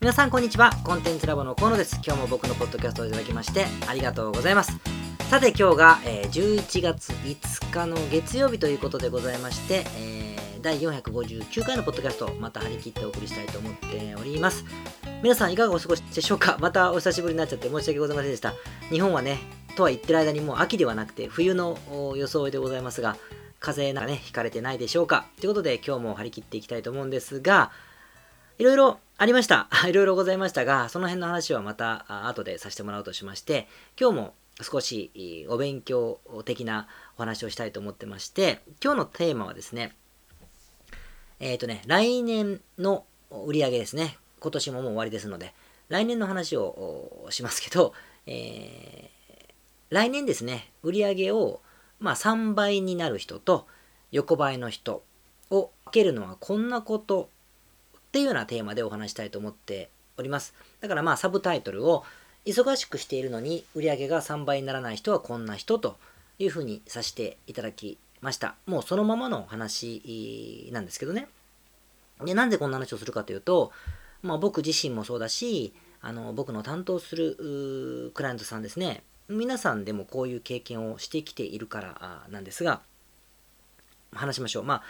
皆さんこんにちは。コンテンツラボの河野です。今日も僕のポッドキャストをいただきましてありがとうございます。さて今日が、えー、11月5日の月曜日ということでございまして、えー、第459回のポッドキャストをまた張り切ってお送りしたいと思っております。皆さんいかがお過ごしでしょうか？またお久しぶりになっちゃって申し訳ございませんでした。日本はねとは言ってる間にもう秋ではなくて冬の装いでございますが風邪なんかね引かれてないでしょうか？ということで今日も張り切っていきたいと思うんですがいろいろありました。いろいろございましたが、その辺の話はまた後でさせてもらおうとしまして、今日も少しお勉強的なお話をしたいと思ってまして、今日のテーマはですね、えっ、ー、とね、来年の売り上げですね。今年ももう終わりですので、来年の話をしますけど、えー、来年ですね、売り上げを、まあ、3倍になる人と横ばいの人を分けるのはこんなことっていうようなテーマでお話したいと思っております。だからまあサブタイトルを忙しくしているのに売り上げが3倍にならない人はこんな人というふうにさせていただきました。もうそのままの話なんですけどね。で、なんでこんな話をするかというと、まあ僕自身もそうだし、あの僕の担当するクライアントさんですね、皆さんでもこういう経験をしてきているからなんですが、話しましょう。まあ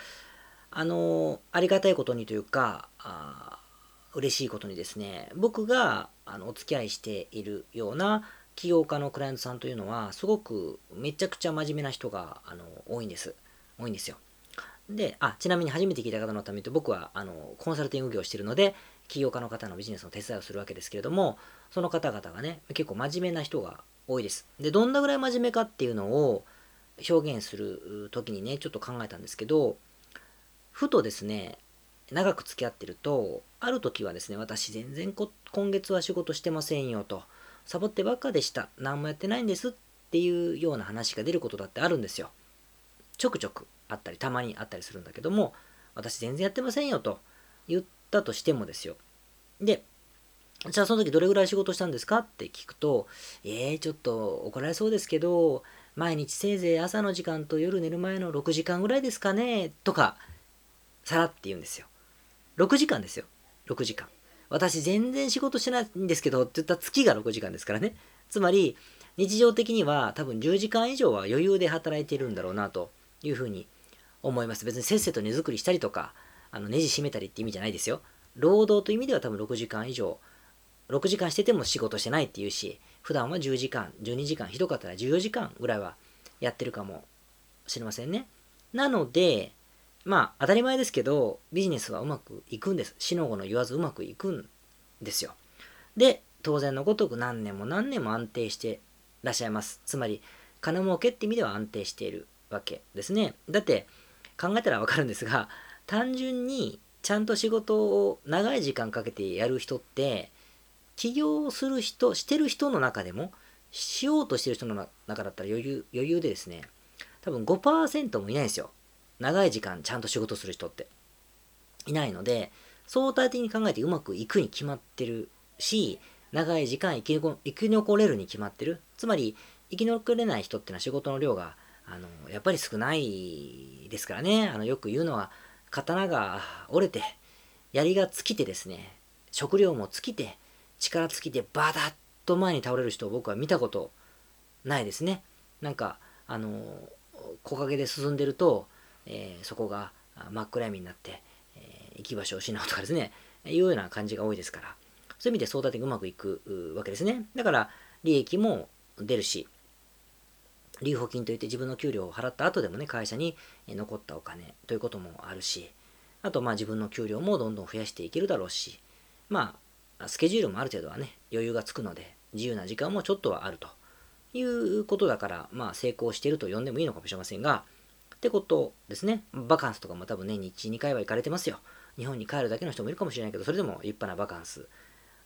あのありがたいことにというか、あ嬉しいことにですね、僕があのお付き合いしているような起業家のクライアントさんというのは、すごくめちゃくちゃ真面目な人があの多いんです。多いんですよ。で、あ、ちなみに初めて聞いた方のためと、僕はあのコンサルティング業をしてるので、起業家の方のビジネスの手伝いをするわけですけれども、その方々がね、結構真面目な人が多いです。で、どんなぐらい真面目かっていうのを表現する時にね、ちょっと考えたんですけど、ふとですね、長く付き合ってると、ある時はですね、私全然今月は仕事してませんよと、サボってばっかでした、何もやってないんですっていうような話が出ることだってあるんですよ。ちょくちょくあったり、たまにあったりするんだけども、私全然やってませんよと言ったとしてもですよ。で、じゃあその時どれぐらい仕事したんですかって聞くと、えー、ちょっと怒られそうですけど、毎日せいぜい朝の時間と夜寝る前の6時間ぐらいですかねとかさらって言うんですよ。6時間ですよ。6時間。私全然仕事してないんですけどって言ったら月が6時間ですからね。つまり、日常的には多分10時間以上は余裕で働いているんだろうなというふうに思います。別にせっせと荷造りしたりとか、あのネジ締めたりって意味じゃないですよ。労働という意味では多分6時間以上、6時間してても仕事してないっていうし、普段は10時間、12時間、ひどかったら14時間ぐらいはやってるかもしれませんね。なので、まあ当たり前ですけどビジネスはうまくいくんです。死の子の言わずうまくいくんですよ。で、当然のごとく何年も何年も安定してらっしゃいます。つまり金儲けって意味では安定しているわけですね。だって考えたらわかるんですが単純にちゃんと仕事を長い時間かけてやる人って起業する人、してる人の中でもしようとしてる人の中だったら余裕余裕でですね多分5%もいないんですよ。長い時間ちゃんと仕事する人っていないので、相対的に考えてうまくいくに決まってるし、長い時間生き生き残れるに決まってる。つまり、生き残れない人っていうのは仕事の量が、あの、やっぱり少ないですからね。あの、よく言うのは、刀が折れて、槍が尽きてですね、食料も尽きて、力尽きて、バタッと前に倒れる人を僕は見たことないですね。なんか、あの、木陰で進んでると、えー、そこが真っ暗闇になって、えー、行き場所を失うとかですね、いうような感じが多いですから、そういう意味で相対的にうまくいくわけですね。だから、利益も出るし、留保金といって自分の給料を払った後でもね、会社に残ったお金ということもあるし、あと、まあ自分の給料もどんどん増やしていけるだろうし、まあ、スケジュールもある程度はね、余裕がつくので、自由な時間もちょっとはあるということだから、まあ成功していると呼んでもいいのかもしれませんが、ってことですね。バカンスとかも多分年に1、2回は行かれてますよ。日本に帰るだけの人もいるかもしれないけど、それでも立派なバカンス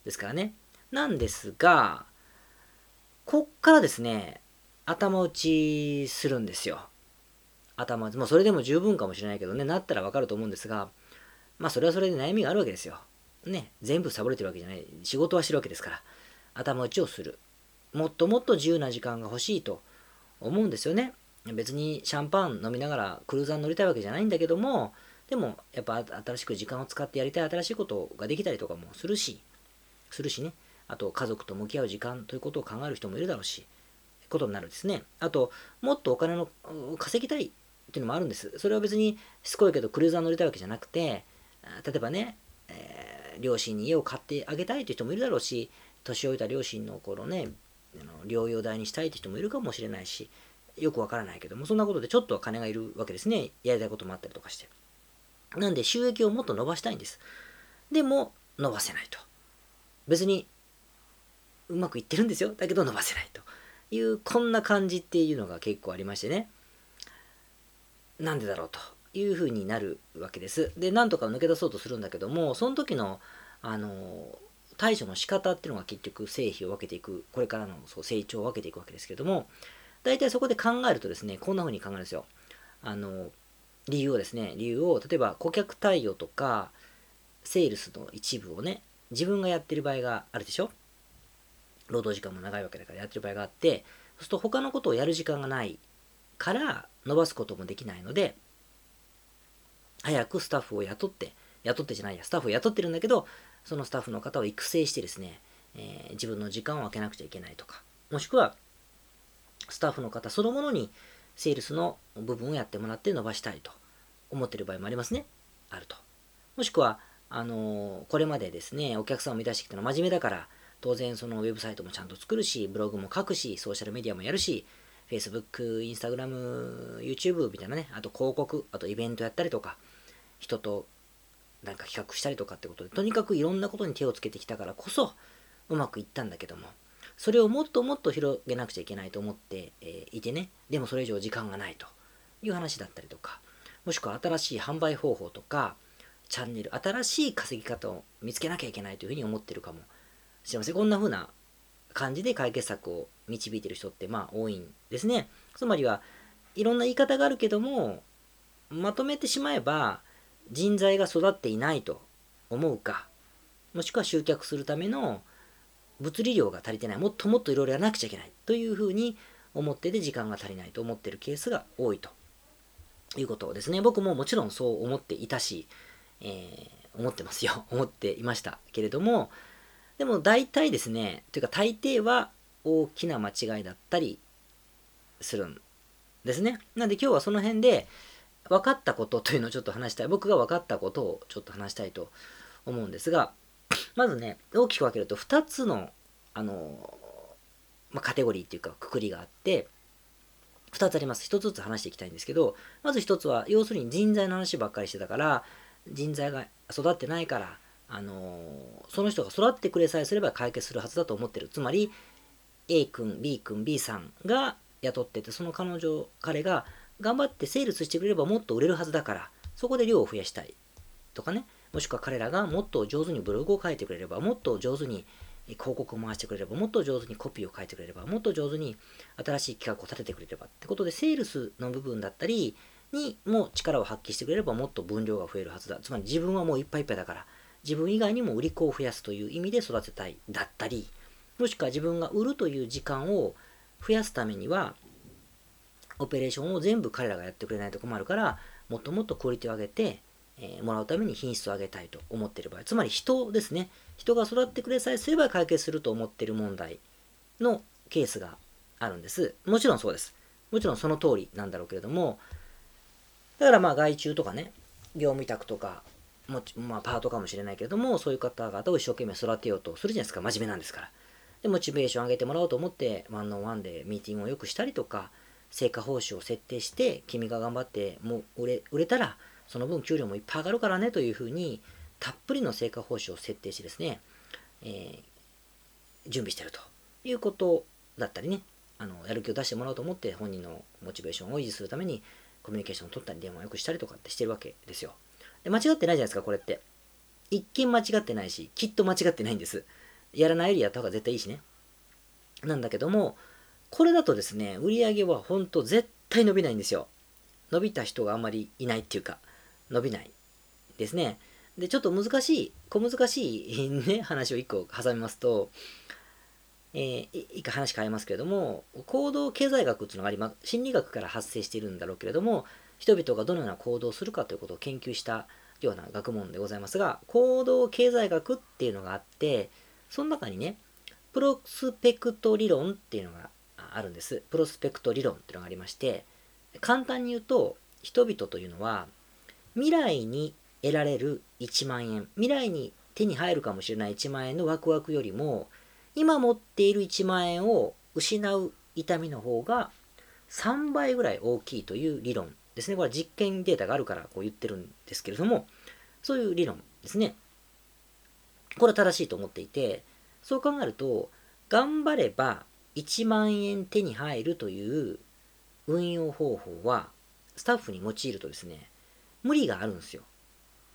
ですからね。なんですが、こっからですね、頭打ちするんですよ。頭打ち。もうそれでも十分かもしれないけどね、なったらわかると思うんですが、まあそれはそれで悩みがあるわけですよ。ね、全部サボれてるわけじゃない。仕事はしてるわけですから。頭打ちをする。もっともっと自由な時間が欲しいと思うんですよね。別にシャンパン飲みながらクルーザー乗りたいわけじゃないんだけども、でもやっぱ新しく時間を使ってやりたい新しいことができたりとかもするし、するしね。あと家族と向き合う時間ということを考える人もいるだろうしことになるんですね。あともっとお金の稼ぎたいっていうのもあるんです。それは別にしつこいけどクルーザー乗りたいわけじゃなくて例えばね、えー、両親に家を買ってあげたいという人もいるだろうし年老いた両親の頃ね療養代にしたいという人もいるかもしれないしよくわからないけどもそんなことでちょっとは金がいるわけですね。やりたいこともあったりとかして。なんで収益をもっと伸ばしたいんです。でも伸ばせないと。別にうまくいってるんですよ。だけど伸ばせないと。いうこんな感じっていうのが結構ありましてね。なんでだろうと。いうふうになるわけです。でなんとか抜け出そうとするんだけどもその時のあの対処の仕方っていうのが結局成否を分けていく。これからのそう成長を分けていくわけですけども大体そこで考えるとですねこんな風に考えるんですよ。あの理由をですね理由を例えば顧客対応とかセールスの一部をね自分がやってる場合があるでしょ？労働時間も長いわけだからやってる場合があってそうすると他のことをやる時間がないから伸ばすこともできないので早くスタッフを雇って雇ってじゃないやスタッフを雇ってるんだけどそのスタッフの方を育成してですね、えー、自分の時間を空けなくちゃいけないとかもしくはスタッフの方そのものにセールスの部分をやってもらって伸ばしたいと思ってる場合もありますね。あると。もしくはあの、これまでですねお客さんを満たしてきたのは真面目だから当然そのウェブサイトもちゃんと作るし、ブログも書くし、ソーシャルメディアもやるし、Facebook、Instagram、YouTube みたいなね、あと広告、あとイベントやったりとか、人となんか企画したりとかってことで、とにかくいろんなことに手をつけてきたからこそうまくいったんだけども、それをもっともっと広げなくちゃいけないと思って、いてね、でもそれ以上時間がないという話だったりとか、もしくは新しい販売方法とか、チャンネル、新しい稼ぎ方を見つけなきゃいけないというふうに思ってるかもすいません。こんな風な感じで解決策を導いてる人ってまあ多いんですね。つまりはいろんな言い方があるけども、まとめてしまえば人材が育っていないと思うか、もしくは集客するための物理量が足りてない、もっともっといろいろやらなくちゃいけないというふうに思ってて時間が足りないと思ってるケースが多いということですね。僕ももちろんそう思っていたし、えー、思ってますよ。思っていましたけれども、でも大体ですね、というか大抵は大きな間違いだったりするんですね。なんで今日はその辺で分かったことというのをちょっと話したい。僕が分かったことをちょっと話したいと思うんですが、まずね、大きく分けると2つの、あの、まあ、カテゴリーっていうか、くくりがあって、2つあります。1つずつ話していきたいんですけど、まず1つは、要するに人材の話ばっかりしてたから、人材が育ってないから、あのその人が育ってくれさえすれば解決するはずだと思ってる。つまり、A 君、B 君、B さんが雇ってて、その彼女、彼が頑張ってセールスしてくれればもっと売れるはずだから、そこで量を増やしたい。とかね、もしくは彼らがもっと上手にブログを書いてくれれば、もっと上手に広告を回してくれれば、もっと上手にコピーを書いてくれれば、もっと上手に新しい企画を立ててくれればってことで、セールスの部分だったりにも力を発揮してくれれば、もっと分量が増えるはずだ。つまり自分はもういっぱいいっぱいだから、自分以外にも売り子を増やすという意味で育てたいだったり、もしくは自分が売るという時間を増やすためには、オペレーションを全部彼らがやってくれないと困るから、もっともっとクオリティを上げて、えー、もらうために品質を上げたいと思っている場合、つまり人ですね。人が育ってくれさえすれば解決すると思っている問題のケースがあるんです。もちろんそうです。もちろんその通りなんだろうけれども、だからまあ外注とかね、業務委託とか、もまあ、パートかもしれないけれども、そういう方々を一生懸命育てようとするじゃないですか。真面目なんですから。で、モチベーション上げてもらおうと思って、ワンオンワンでミーティングをよくしたりとか、成果報酬を設定して、君が頑張ってもう売れ売れたら、その分給料もいっぱい上がるからねというふうに、たっぷりの成果報酬を設定してですね、えー、準備してるということだったりね、あのやる気を出してもらおうと思って本人のモチベーションを維持するためにコミュニケーションを取ったり電話をよくしたりとかってしてるわけですよ。で間違ってないじゃないですか、これって。一見間違ってないし、きっと間違ってないんです。やらないよりやった方が絶対いいしね。なんだけども、これだとですね、売り上げは本当絶対伸びないんですよ。伸びた人があんまりいないっていうか、伸びないですね。で、ちょっと難しい、小難しいね、話を一個挟みますと、えー、一回話変えますけれども、行動経済学っていうのがあります。心理学から発生しているんだろうけれども、人々がどのような行動をするかということを研究したような学問でございますが、行動経済学っていうのがあって、その中にね、プロスペクト理論っていうのがあるんです。プロスペクト理論っていうのがありまして、簡単に言うと、人々というのは、未来に得られる1万円、未来に手に入るかもしれない1万円のワクワクよりも、今持っている1万円を失う痛みの方が3倍ぐらい大きいという理論ですね。これは実験データがあるからこう言ってるんですけれども、そういう理論ですね。これは正しいと思っていて、そう考えると、頑張れば1万円手に入るという運用方法は、スタッフに用いるとですね、無理があるんですよ。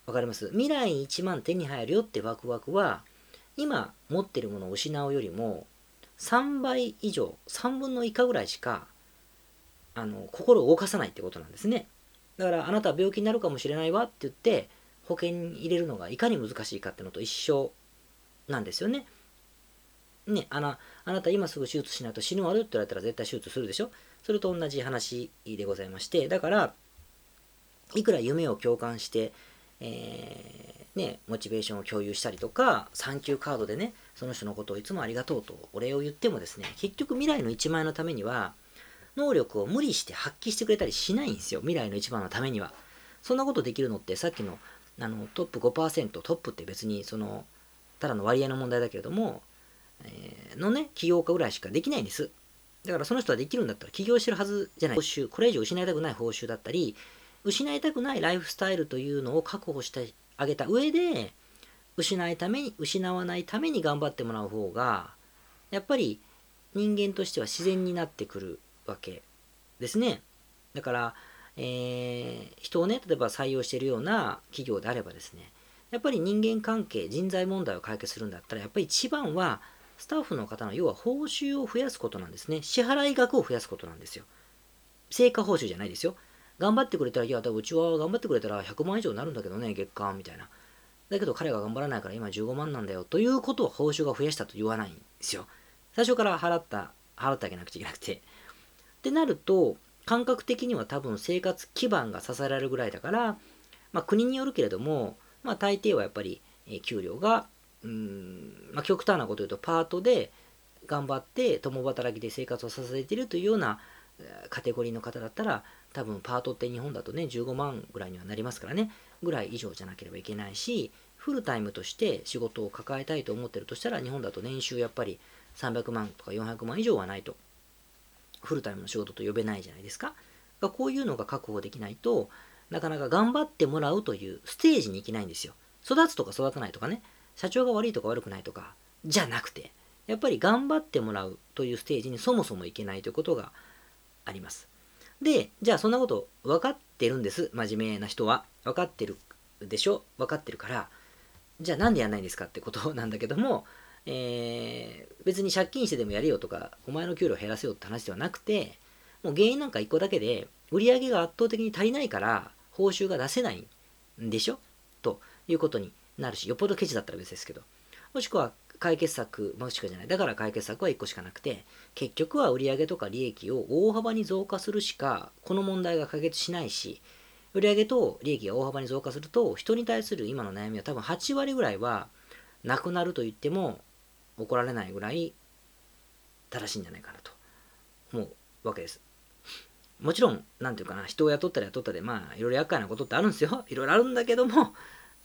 わかります？未来に1万手に入るよってワクワクは、今持ってるものを失うよりも、3倍以上、3分の以下ぐらいしか、あの、心を動かさないってことなんですね。だから、あなたは病気になるかもしれないわって言って、保険に入れるのがいかに難しいかってのと一緒なんですよね。ね、あの、あなた今すぐ手術しないと死ぬわよって言われたら絶対手術するでしょ？それと同じ話でございまして、だから、いくら夢を共感して、えー、ね、モチベーションを共有したりとか、サンキューカードでね、その人のことをいつもありがとうとお礼を言ってもですね、結局未来の1万円のためには、能力を無理して発揮してくれたりしないんですよ。未来の1万のためには。そんなことできるのってさっきのあのトップ5%、トップって別にその、ただの割合の問題だけれども、えー、のね、起業家ぐらいしかできないんです。だからその人はできるんだったら起業してるはずじゃない。報酬、これ以上失いたくない報酬だったり、失いたくないライフスタイルというのを確保してあげた上で、失いために、失わないために頑張ってもらう方が、やっぱり人間としては自然になってくるわけですね。だから、えー、人をね、例えば採用しているような企業であればですね、やっぱり人間関係、人材問題を解決するんだったら、やっぱり一番は、スタッフの方の要は報酬を増やすことなんですね。支払い額を増やすことなんですよ。成果報酬じゃないですよ。頑張ってくれたら、いや、うちは頑張ってくれたら100万以上になるんだけどね、月間みたいな。だけど彼が頑張らないから今15万なんだよということを報酬が増やしたと言わないんですよ。最初から払った、払ってあげなくちゃいけなくて。ってなると、感覚的には多分生活基盤が支えられるぐらいだから、まあ国によるけれども、まあ大抵はやっぱり、え給料が、うん、まあ極端なこと言うとパートで頑張って共働きで生活を支えているというようなカテゴリーの方だったら多分パートって日本だとね15万ぐらいにはなりますからね。ぐらい以上じゃなければいけないしフルタイムとして仕事を抱えたいと思ってるとしたら日本だと年収やっぱり300万とか400万以上はないと。フルタイムの仕事と呼べないじゃないですか。こういうのが確保できないとなかなか頑張ってもらうというステージに行けないんですよ。育つとか育たないとかね。社長が悪いとか悪くないとかじゃなくてやっぱり頑張ってもらうというステージにそもそもいけないということがあります。で、じゃあそんなこと分かってるんです。真面目な人は。分かってるでしょ？分かってるから、じゃあなんでやんないんですかってことなんだけども、えー、別に借金してでもやれよとか、お前の給料減らせよって話ではなくて、もう原因なんか一個だけで、売り上げが圧倒的に足りないから、報酬が出せないんでしょ？ということになるし、よっぽどケチだったら別ですけど。もしくは解決策、もしくはじゃない。だから解決策は1個しかなくて、結局は売上とか利益を大幅に増加するしか、この問題が解決しないし、売上と利益が大幅に増加すると、人に対する今の悩みは多分8割ぐらいはなくなると言っても怒られないぐらい正しいんじゃないかなと思うわけです。もちろん、なんていうかな、人を雇ったり雇ったで、まあ、いろいろ厄介なことってあるんですよ。いろいろあるんだけども、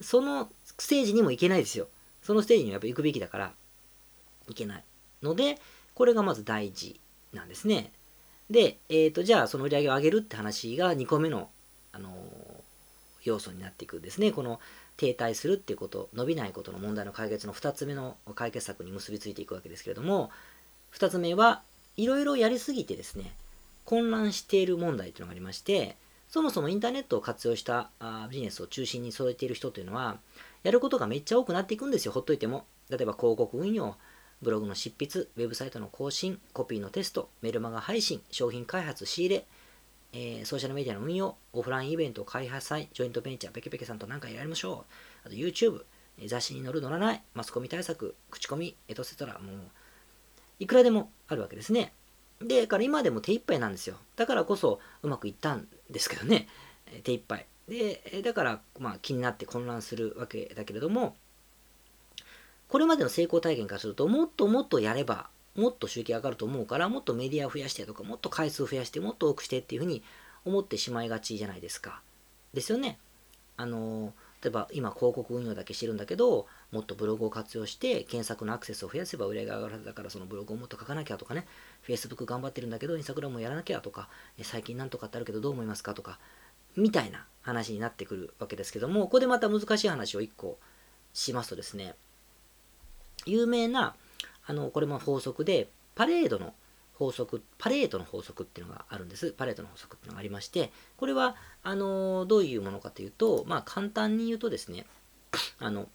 そのステージにも行けないですよ。そのステージにやっぱ行くべきだからいけないので、これがまず大事なんですね。で、えっ、ー、と、じゃあその売り上げを上げるって話が2個目の、あのー、要素になっていくんですね。この停滞するっていうこと、伸びないことの問題の解決の2つ目の解決策に結びついていくわけですけれども、2つ目はいろいろやりすぎてですね、混乱している問題というのがありまして、そもそもインターネットを活用したあビジネスを中心に揃えている人というのは、やることがめっちゃ多くなっていくんですよ、ほっといても。例えば広告運用、ブログの執筆、ウェブサイトの更新、コピーのテスト、メルマガ配信、商品開発、仕入れ、えー、ソーシャルメディアの運用、オフラインイベント開発祭、ジョイントベンチャー、ペケペケさんと何かやりましょう。あと YouTube、雑誌に載る載らない、マスコミ対策、口コミ、エトセトラ、もう、いくらでもあるわけですね。で、から今でも手一杯なんですよ。だからこそうまくいったんですけどね。手一杯。で、だから、まあ、気になって混乱するわけだけれども、これまでの成功体験からすると、もっともっとやれば、もっと収益上がると思うから、もっとメディアを増やしてとか、もっと回数を増やして、もっと多くしてっていうふうに思ってしまいがちじゃないですか。ですよね。あの、例えば今広告運用だけしてるんだけど、もっとブログを活用して検索のアクセスを増やせば売り上げが上がるはずだからそのブログをもっと書かなきゃとかね、Facebook 頑張ってるんだけど、インスタグラムもやらなきゃとか、最近なんとかってあるけどどう思いますかとか、みたいな話になってくるわけですけども、ここでまた難しい話を1個しますとですね、有名な、あの、これも法則で、パレードの法則、パレートの法則っていうのがあるんです。パレートの法則っていうのがありまして、これは、あの、どういうものかというと、まあ、簡単に言うとですね、あの、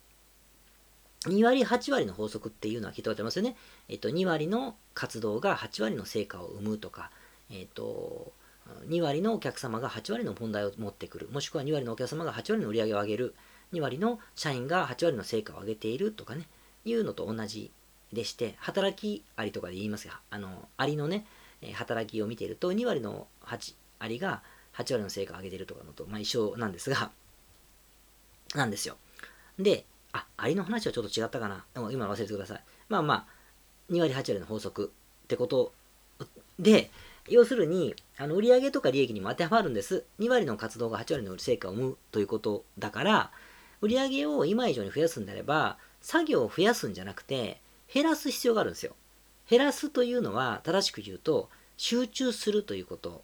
2割8割の法則っていうのは聞いておられますよね。えっと、2割の活動が8割の成果を生むとか、えっと、2割のお客様が8割の問題を持ってくる。もしくは2割のお客様が8割の売り上げを上げる。2割の社員が8割の成果を上げているとかね、いうのと同じでして、働きありとかで言いますが、あの、ありのね、働きを見ていると、2割の8、ありが8割の成果を上げているとかのと、まあ、一緒なんですが、なんですよ。で、あ、ありの話はちょっと違ったかな。でも今忘れてください。まあまあ、2割8割の法則ってことで、要するに、あの売上とか利益にも当てはまるんです。2割の活動が8割の成果を生むということだから、売上を今以上に増やすんであれば、作業を増やすんじゃなくて、減らす必要があるんですよ。減らすというのは、正しく言うと、集中するということ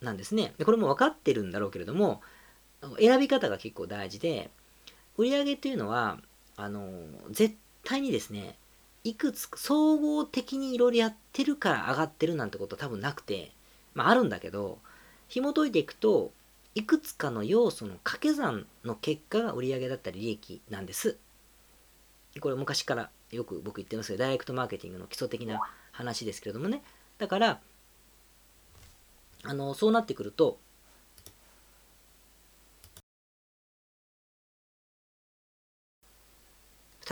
なんですね。でこれも分かってるんだろうけれども、選び方が結構大事で、売上というのは、あの、絶対にですね、いくつ総合的にいろいろやってるから上がってるなんてことは多分なくて、まああるんだけど、紐解いていくと、いくつかの要素の掛け算の結果が売上だったり利益なんです。これ昔からよく僕言ってますけど、ダイレクトマーケティングの基礎的な話ですけれどもね。だから、あの、そうなってくると、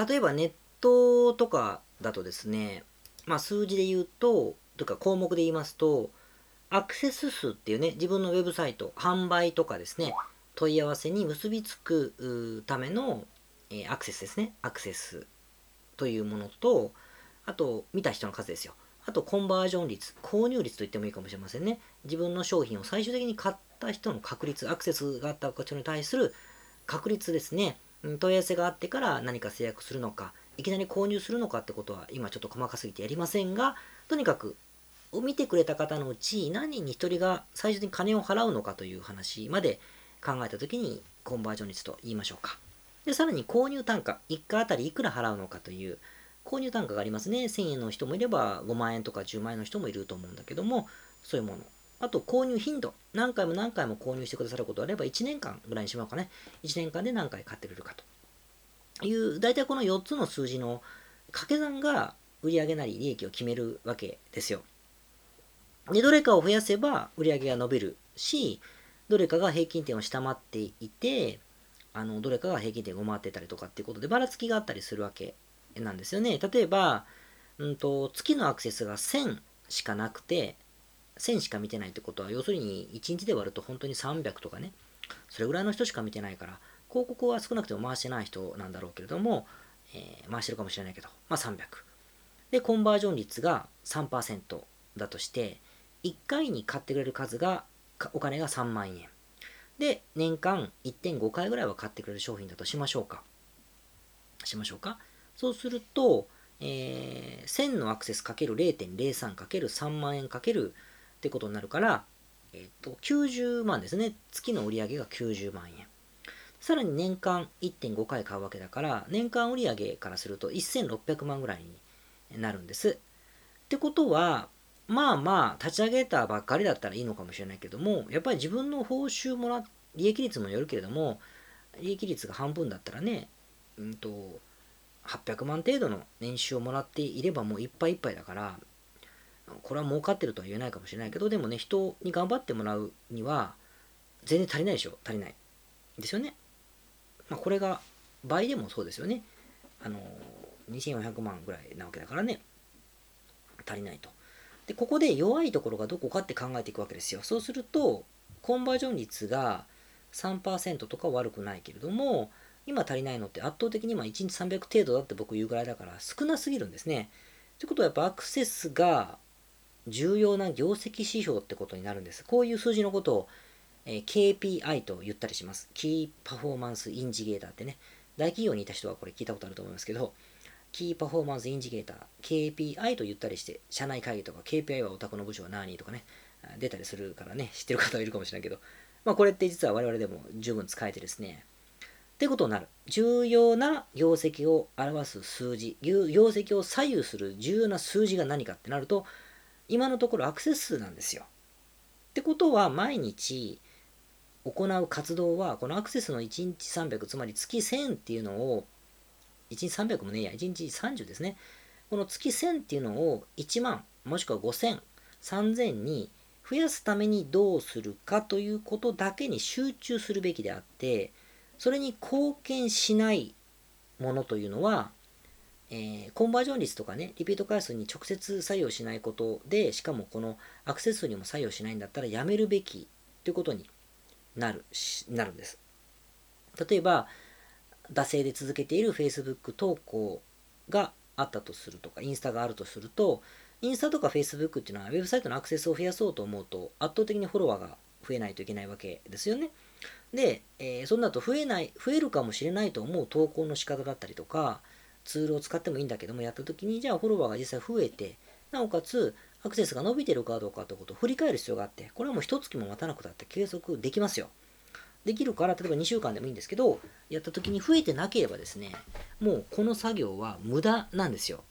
例えばネットとかだとですね、まあ数字で言うと、というか項目で言いますと、アクセス数っていうね、自分のウェブサイト、販売とかですね、問い合わせに結びつくための、えー、アクセスですね。アクセスというものと、あと、見た人の数ですよ。あと、コンバージョン率、購入率と言ってもいいかもしれませんね。自分の商品を最終的に買った人の確率、アクセスがあったことに対する確率ですね。問い合わせがあってから何か制約するのか、いきなり購入するのかってことは今ちょっと細かすぎてやりませんが、とにかくを見てくれた方のうち何人に1人が最終的に金を払うのかという話まで考えたときにコンバージョン率と言いましょうか。で、さらに購入単価、1回あたりいくら払うのかという購入単価がありますね。1000円の人もいれば5万円とか10万円の人もいると思うんだけども、そういうもの。あと購入頻度。何回も何回も購入してくださることがあれば1年間ぐらいにしまうかね。1年間で何回買ってくれるかという、大体この4つの数字の掛け算が売上なり利益を決めるわけですよ。で、どれかを増やせば売り上げが伸びるし、どれかが平均点を下回っていて、あの、どれかが平均点を回ってたりとかっていうことでばらつきがあったりするわけなんですよね。例えば、うんと、月のアクセスが1000しかなくて、1000しか見てないってことは、要するに1日で割ると本当に300とかね、それぐらいの人しか見てないから、広告は少なくても回してない人なんだろうけれども、えー、回してるかもしれないけど、まあ300。で、コンバージョン率が3%だとして、1回に買ってくれる数が、お金が3万円。で、年間1.5回ぐらいは買ってくれる商品だとしましょうか。しましょうか。そうすると、えー、1000のアクセスかける0.03かける3万円かけるってことになるから、えっ、ー、と、90万ですね。月の売り上げが90万円。さらに年間1.5回買うわけだから、年間売上からすると1600万ぐらいになるんです。ってことは、まあまあ、立ち上げたばっかりだったらいいのかもしれないけども、やっぱり自分の報酬もら、利益率もよるけれども、利益率が半分だったらね、うんと、800万程度の年収をもらっていればもういっぱいいっぱいだから、これは儲かってるとは言えないかもしれないけど、でもね、人に頑張ってもらうには、全然足りないでしょ足りない。ですよね。まあ、これが倍でもそうですよね。あの、2400万ぐらいなわけだからね、足りないと。で、ここで弱いところがどこかって考えていくわけですよ。そうすると、コンバージョン率が3%とか悪くないけれども、今足りないのって圧倒的に今1日300程度だって僕言うぐらいだから少なすぎるんですね。ということはやっぱアクセスが重要な業績指標ってことになるんです。こういう数字のことを、えー、KPI と言ったりします。 Key Performance Indicator ってね、大企業にいた人はこれ聞いたことあると思いますけど、 Key Performance Indicator、KPI と言ったりして、社内会議とか KPI はお宅の部署は何とかね、出たりするからね、知ってる方はいるかもしれないけど、まあこれって実は我々でも十分使えてですね、ってことになる。重要な業績を表す数字、業績を左右する重要な数字が何かってなると、今のところアクセス数なんですよ。ってことは毎日行う活動はこのアクセスの1日300つまり月1000っていうのを1日300もねえや1日30ですね。この月1000っていうのを1万もしくは5000 3000に増やすためにどうするかということだけに集中するべきであってそれに貢献しないものというのはえー、コンバージョン率とかね、リピート回数に直接作用しないことで、しかもこのアクセス数にも作用しないんだったらやめるべきということになるし、なるんです。例えば、惰性で続けている Facebook 投稿があったとするとか、インスタがあるとすると、インスタとか Facebook っていうのはウェブサイトのアクセスを増やそうと思うと圧倒的にフォロワーが増えないといけないわけですよね。で、えー、そんなと増えない、増えるかもしれないと思う投稿の仕方だったりとか、ツールを使ってもいいんだけども、やった時に、じゃあフォロワーが実際増えて、なおかつ、アクセスが伸びてるかどうかということを振り返る必要があって、これはもう一月も待たなくたって計測できますよ。できるから、例えば2週間でもいいんですけど、やった時に増えてなければですね、もうこの作業は無駄なんですよ。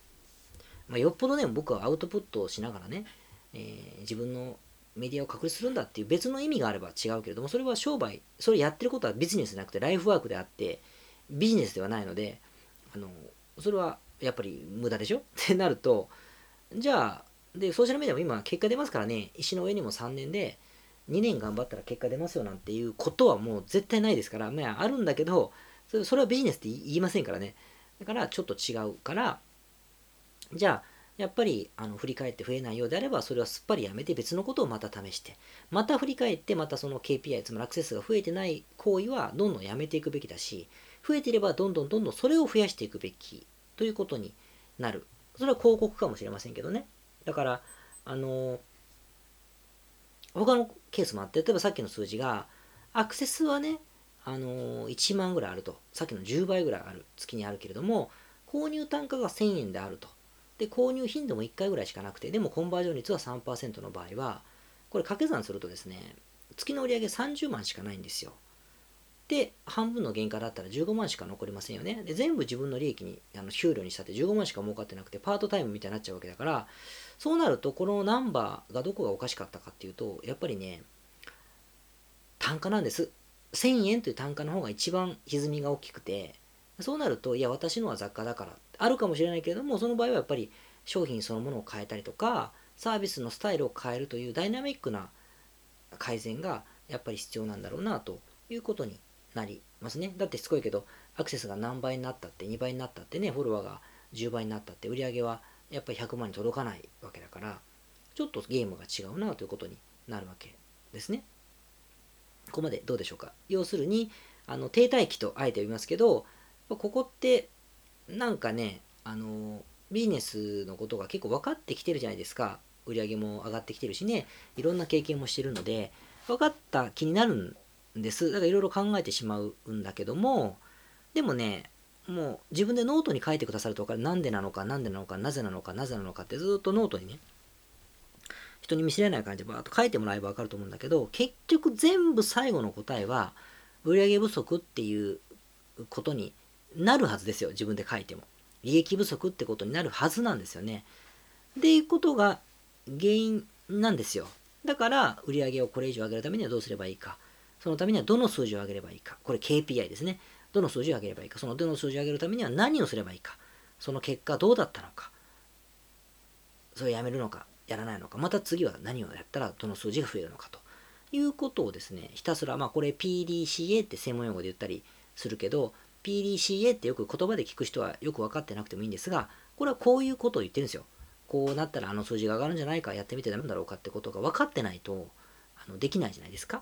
まあ、よっぽどね、僕はアウトプットをしながらね、えー、自分のメディアを確立するんだっていう別の意味があれば違うけれども、それは商売、それやってることはビジネスじゃなくてライフワークであって、ビジネスではないので、あの、それはやっぱり無駄でしょ？ってなると、じゃあ、で、ソーシャルメディアも今結果出ますからね、石の上にも3年で、2年頑張ったら結果出ますよなんていうことはもう絶対ないですから、まあ、あるんだけど、それはビジネスって言いませんからね。だからちょっと違うから、じゃあ、やっぱりあの振り返って増えないようであれば、それはすっぱりやめて別のことをまた試して、また振り返って、またその KPI、つまりアクセスが増えてない行為はどんどんやめていくべきだし、増えていればどんどんどんどんそれを増やしていくべきということになる。それは広告かもしれませんけどね。だから、あの、他のケースもあって、例えばさっきの数字が、アクセスはね、あの1万ぐらいあると。さっきの10倍ぐらいある、月にあるけれども、購入単価が1000円であると。で、購入頻度も1回ぐらいしかなくて、でもコンバージョン率は3%の場合は、これ掛け算するとですね、月の売り上げ30万しかないんですよ。で、半分の原価だったら15万しか残りませんよね。で、全部自分の利益に、あの給料にしたって15万しか儲かってなくて、パートタイムみたいになっちゃうわけだから、そうなると、このナンバーがどこがおかしかったかっていうと、やっぱりね、単価なんです。1000円という単価の方が一番歪みが大きくて、そうなると、いや、私のは雑貨だから、あるかもしれないけれども、その場合はやっぱり商品そのものを変えたりとか、サービスのスタイルを変えるというダイナミックな改善がやっぱり必要なんだろうなということになりますね。だってしつこいけど、アクセスが何倍になったって、2倍になったってね、フォロワーが10倍になったって、売り上げはやっぱり100万に届かないわけだから、ちょっとゲームが違うなということになるわけですね。ここまでどうでしょうか？要するに、あの停滞期とあえて呼びますけど、ここってなんかね、あのビジネスのことが結構分かってきてるじゃないですか。売り上げも上がってきてるしね、いろんな経験もしてるので、分かった気になるんです。だからいろいろ考えてしまうんだけども、でもね、もう自分でノートに書いてくださると分かる。なんでなのか、なんでなのか、なぜなのか、なぜなのかってずっとノートにね、人に見せれない感じでバーッと書いてもらえば分かると思うんだけど、結局全部最後の答えは、売上不足っていうことになるはずですよ。自分で書いても。利益不足ってことになるはずなんですよね。っていうことが原因なんですよ。だから、売上をこれ以上上げるためにはどうすればいいか。そのためにはどの数字を上げればいいか。これ KPI ですね。どの数字を上げればいいか。そのどの数字を上げるためには何をすればいいか。その結果どうだったのか。それをやめるのか、やらないのか。また次は何をやったらどの数字が増えるのかということをですね、ひたすら、まあこれ PDCA って専門用語で言ったりするけど、PDCA ってよく言葉で聞く人はよく分かってなくてもいいんですが、これはこういうことを言ってるんですよ。こうなったらあの数字が上がるんじゃないか、やってみてダメだろうかってことが分かってないとあのできないじゃないですか。っ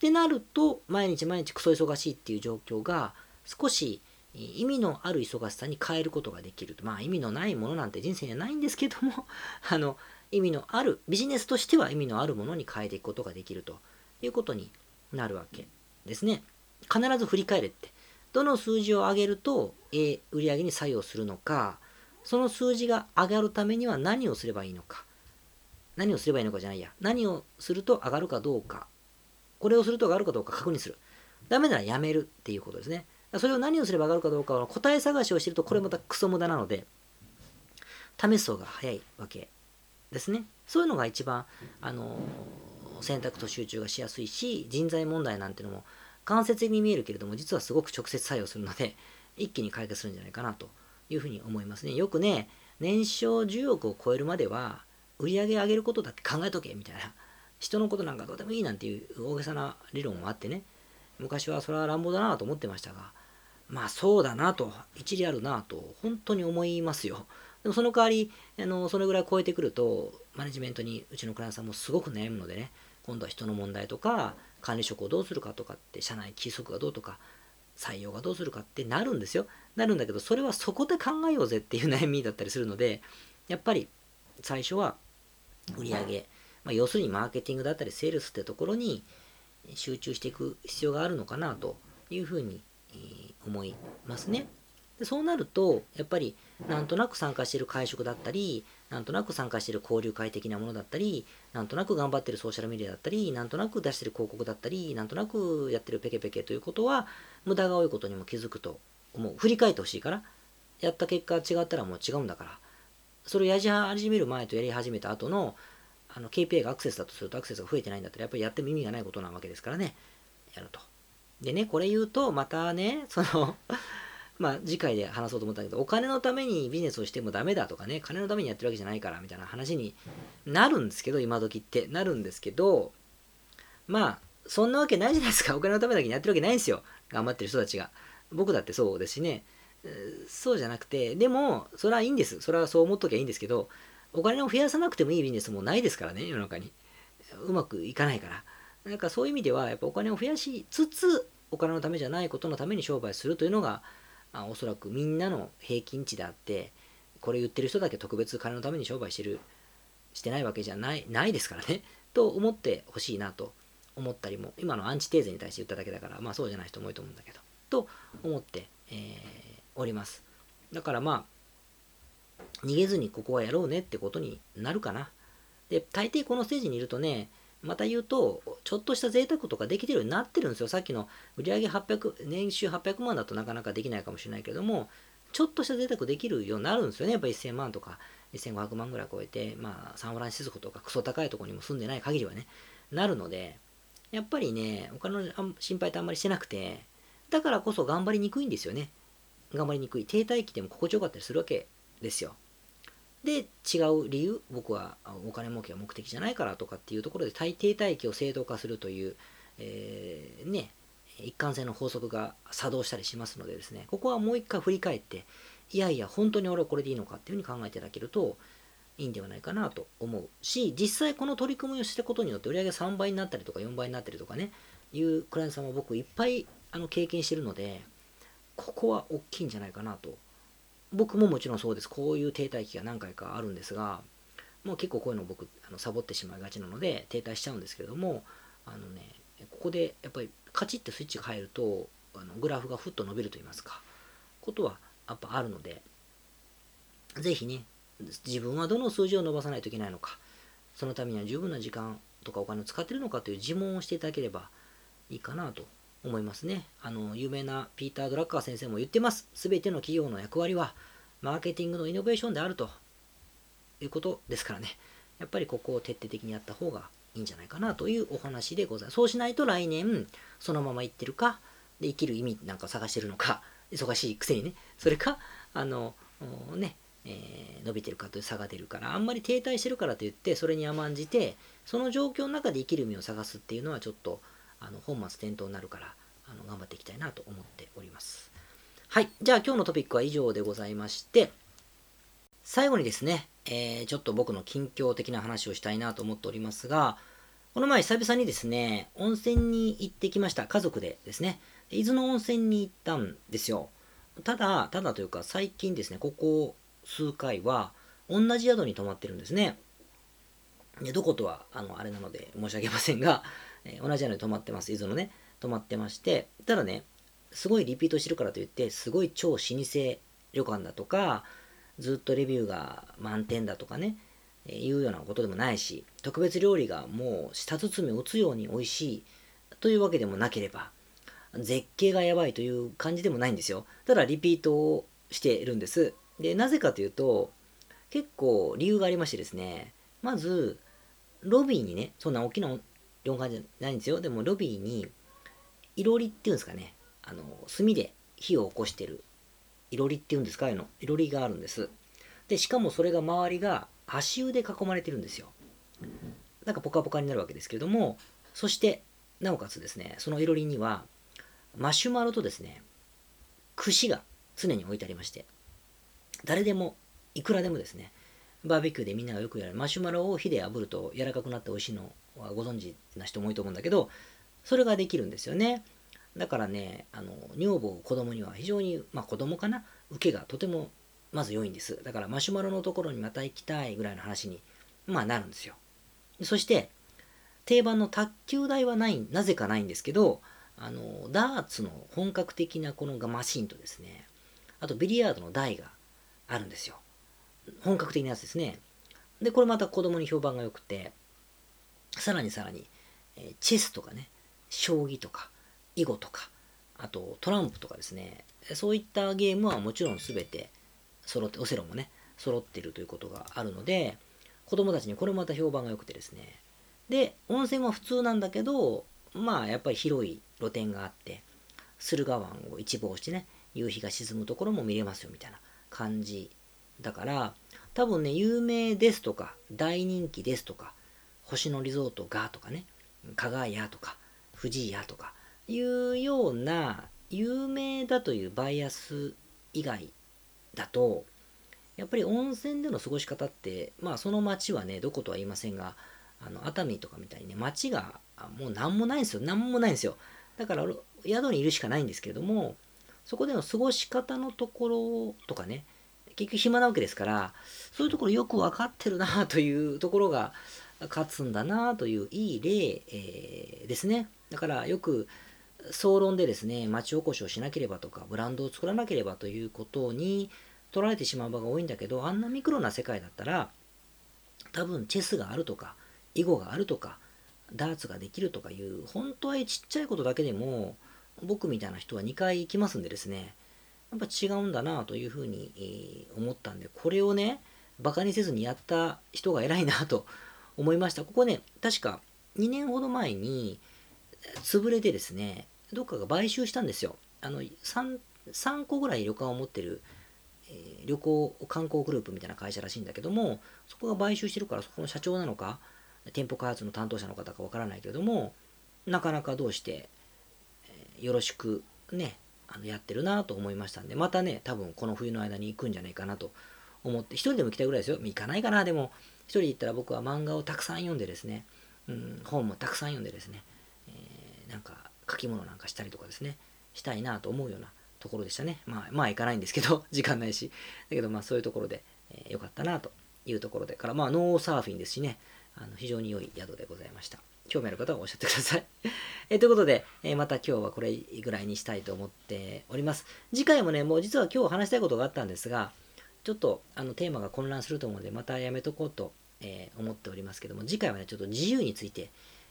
てなると、毎日毎日クソ忙しいっていう状況が少し意味のある忙しさに変えることができると。まあ意味のないものなんて人生にはないんですけども、あの、意味のある、ビジネスとしては意味のあるものに変えていくことができるということになるわけですね。必ず振り返れって。どの数字を上げると、え売上に作用するのか、その数字が上がるためには何をすればいいのか。何をすればいいのかじゃないや。何をすると上がるかどうか。これをすると上がるかどうか確認する。ダメならやめるっていうことですね。それを何をすれば上がるかどうかの答え探しをしてるとこれまたクソ無駄なので試す方が早いわけですね。そういうのが一番あの選択と集中がしやすいし人材問題なんてのも間接的に見えるけれども実はすごく直接作用するので一気に解決するんじゃないかなというふうに思いますね。よくね年商10億を超えるまでは売り上げ上げることだけ考えとけみたいな人のことなんかどうでもいいなんていう大げさな理論もあってね。昔はそれは乱暴だなと思ってましたがまあそうだなと、一理あるなと、本当に思いますよ。でもその代わり、あのそれぐらい超えてくると、マネジメントにうちのクライアントさんもすごく悩むのでね、今度は人の問題とか、管理職をどうするかとかって、社内規則がどうとか、採用がどうするかってなるんですよ。なるんだけど、それはそこで考えようぜっていう悩みだったりするので、やっぱり最初は売り上げ、まあ、要するにマーケティングだったりセールスってところに集中していく必要があるのかなというふうに思いますね。でそうなると、やっぱりなんとなく参加している会食だったり、なんとなく参加している交流会的なものだったり、なんとなく頑張ってるソーシャルメディアだったり、なんとなく出してる広告だったり、なんとなくやってるペケペケということは、無駄が多いことにも気づくと思う。振り返ってほしいから、やった結果違ったらもう違うんだから、それをやり始める前とやり始めた後の、あの KPI がアクセスだとするとアクセスが増えてないんだったら、やっぱりやっても意味がないことなわけですからね、やると。でね、これ言うと、またね、そのまあ次回で話そうと思ったけど、お金のためにビジネスをしてもダメだとかね、金のためにやってるわけじゃないからみたいな話になるんですけど、今時って。なるんですけど、まあ、そんなわけないじゃないですか。お金のためだけにやってるわけないんですよ。頑張ってる人たちが。僕だってそうですしね。そうじゃなくて、でも、それはいいんです。それはそう思っときゃいいんですけど、お金を増やさなくてもいいビジネスもないですからね、世の中に。うまくいかないから。なんかそういう意味では、やっぱお金を増やしつつ、お金のためじゃないことのために商売するというのが、あおそらくみんなの平均値であって、これ言ってる人だけ特別金のために商売してる、してないわけじゃない、ないですからね。と思ってほしいなと思ったりも、今のアンチテーゼに対して言っただけだから、まあそうじゃない人も多いと思うんだけど、と思って、えー、おります。だからまあ、逃げずにここはやろうねってことになるかな。で、大抵このステージにいるとね、また言うと、ちょっとした贅沢とかできてるようになってるんですよ。さっきの売上800、年収800万だとなかなかできないかもしれないけれども、ちょっとした贅沢できるようになるんですよね。やっぱ1000万とか1500万ぐらい超えて、まあ、サンフランシスコとかクソ高いところにも住んでない限りはね、なるので、やっぱりね、お金の心配ってあんまりしてなくて、だからこそ頑張りにくいんですよね。頑張りにくい。停滞期でも心地よかったりするわけですよ。で、違う理由、僕はお金儲けが目的じゃないからとかっていうところで、大抵待機を正当化するという、えー、ね、一貫性の法則が作動したりしますのでですね、ここはもう一回振り返って、いやいや、本当に俺はこれでいいのかっていうふうに考えていただけるといいんではないかなと思うし、実際この取り組みをしたことによって売り上げ3倍になったりとか4倍になったりとかね、いうクライアントさんも僕いっぱいあの経験してるので、ここは大きいんじゃないかなと僕ももちろんそうです。こういう停滞期が何回かあるんですが、もう結構こういうの僕、あのサボってしまいがちなので、停滞しちゃうんですけれども、あのね、ここでやっぱりカチッてスイッチが入ると、あのグラフがふっと伸びると言いますか、ことはやっぱあるので、ぜひね、自分はどの数字を伸ばさないといけないのか、そのためには十分な時間とかお金を使ってるのかという自問をしていただければいいかなと思いますね。あの、有名なピーター・ドラッカー先生も言ってます。すべての企業の役割は、マーケティングのイノベーションであるということですからね。やっぱりここを徹底的にやった方がいいんじゃないかなというお話でございます。そうしないと来年、そのまま行ってるか、で生きる意味なんか探してるのか、忙しいくせにね、それか、あの、ね、えー、伸びてるかという差が出るから、あんまり停滞してるからといって、それに甘んじて、その状況の中で生きる意味を探すっていうのはちょっと、あの本末転倒になるからあの頑張っていきたいなと思っております。はい。じゃあ今日のトピックは以上でございまして、最後にですね、えー、ちょっと僕の近況的な話をしたいなと思っておりますが、この前久々にですね、温泉に行ってきました。家族でですね。伊豆の温泉に行ったんですよ。ただ、ただというか最近ですね、ここ数回は同じ宿に泊まってるんですね。でどことは、あの、あれなので申し訳ませんが、えー、同じ宿に泊まってます。伊豆のね、泊まってまして、ただね、すごいリピートしてるからといって、すごい超老舗旅館だとか、ずっとレビューが満点だとかね、えー、いうようなことでもないし、特別料理がもう舌包みを打つように美味しいというわけでもなければ、絶景がやばいという感じでもないんですよ。ただリピートをしているんです。で、なぜかというと、結構理由がありましてですね、まず、ロビーにね、そんな大きな旅館じゃないんですよ？でもロビーに、いろりっていうんですかね、あの、炭で火を起こしてる、いろりっていうんですか、あの、いろりがあるんです。で、しかもそれが周りが足湯で囲まれてるんですよ。なんかポカポカになるわけですけれども、そして、なおかつですね、そのいろりには、マシュマロとですね、串が常に置いてありまして、誰でも、いくらでもですね、バーベキューでみんながよくやるマシュマロを火で炙ると柔らかくなって美味しいのはご存知な人も多いと思うんだけど、それができるんですよね。だからね、あの女房、子供には非常に、まあ子供かな、受けがとてもまず良いんです。だからマシュマロのところにまた行きたいぐらいの話に、まあなるんですよ。そして、定番の卓球台はない、なぜかないんですけど、あの、ダーツの本格的なこのマシンとですね、あとビリヤードの台があるんですよ。本格的なやつですね。で、これまた子供に評判が良くて、さらにさらに、えチェスとかね、将棋とか、囲碁とか、あとトランプとかですね、そういったゲームはもちろん全て揃って、オセロもね、揃ってるということがあるので、子供たちにこれもまた評判が良くてですね。で、温泉は普通なんだけど、まあやっぱり広い露天があって、駿河湾を一望してね、夕日が沈むところも見れますよみたいな感じだから、多分ね、有名ですとか、大人気ですとか、星野リゾートがとかね、加賀屋とか、藤井屋とか、いうような、有名だというバイアス以外だと、やっぱり温泉での過ごし方って、まあその街はね、どことは言いませんが、あの熱海とかみたいにね、街がもう何もないんですよ。何もないんですよ。だから宿にいるしかないんですけれども、そこでの過ごし方のところとかね、結局暇なわけですから、そういうところよく分かってるなというところが勝つんだなといういい例、えー、ですね。だからよく総論でですね、町おこしをしなければとか、ブランドを作らなければということに取られてしまう場が多いんだけど、あんなミクロな世界だったら、多分チェスがあるとか、囲碁があるとか、ダーツができるとかいう、本当はちっちゃいことだけでも、僕みたいな人は2回行きますんでですね、やっぱ違うんだなというふうに思ったんで、これをね、バカにせずにやった人が偉いなと思いました。ここね、確か2年ほど前に潰れてですね、どっかが買収したんですよ。あの 3, 3個ぐらい旅館を持ってる、えー、旅行観光グループみたいな会社らしいんだけども、そこが買収してるから、そこの社長なのか、店舗開発の担当者の方かわからないけども、なかなかどうして、えー、よろしくね、あのやってるなと思いましたんで、またね、多分この冬の間に行くんじゃないかなと思って、一人でも行きたいぐらいですよ。行かないかな、でも、一人で行ったら僕は漫画をたくさん読んでですね、うん、本もたくさん読んでですね、えー、なんか書き物なんかしたりとかですね、したいなと思うようなところでしたね。まあ、まあ行かないんですけど、時間ないし。だけどまあそういうところで、えー、よかったなというところで、からまあノーサーフィンですしね、あの非常に良い宿でございました。興味ある方はおっしゃってください。えということで、えー、また今日はこれぐらいにしたいと思っております。次回もね、もう実は今日話したいことがあったんですが、ちょっとあのテーマが混乱すると思うので、またやめとこうと、えー、思っておりますけども、次回はね、ちょっと自由について、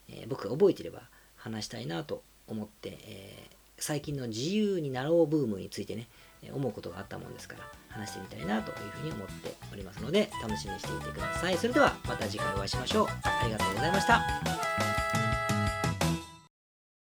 えー、僕が覚えていれば話したいなと思って、え最近の自由になろうブームについてね、思うことがあったもんですから、話してみたいなというふうに思っておりますので、楽しみにしていてください。それではまた次回お会いしましょう。ありがとうございました。